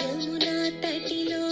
Yamuna తటిలో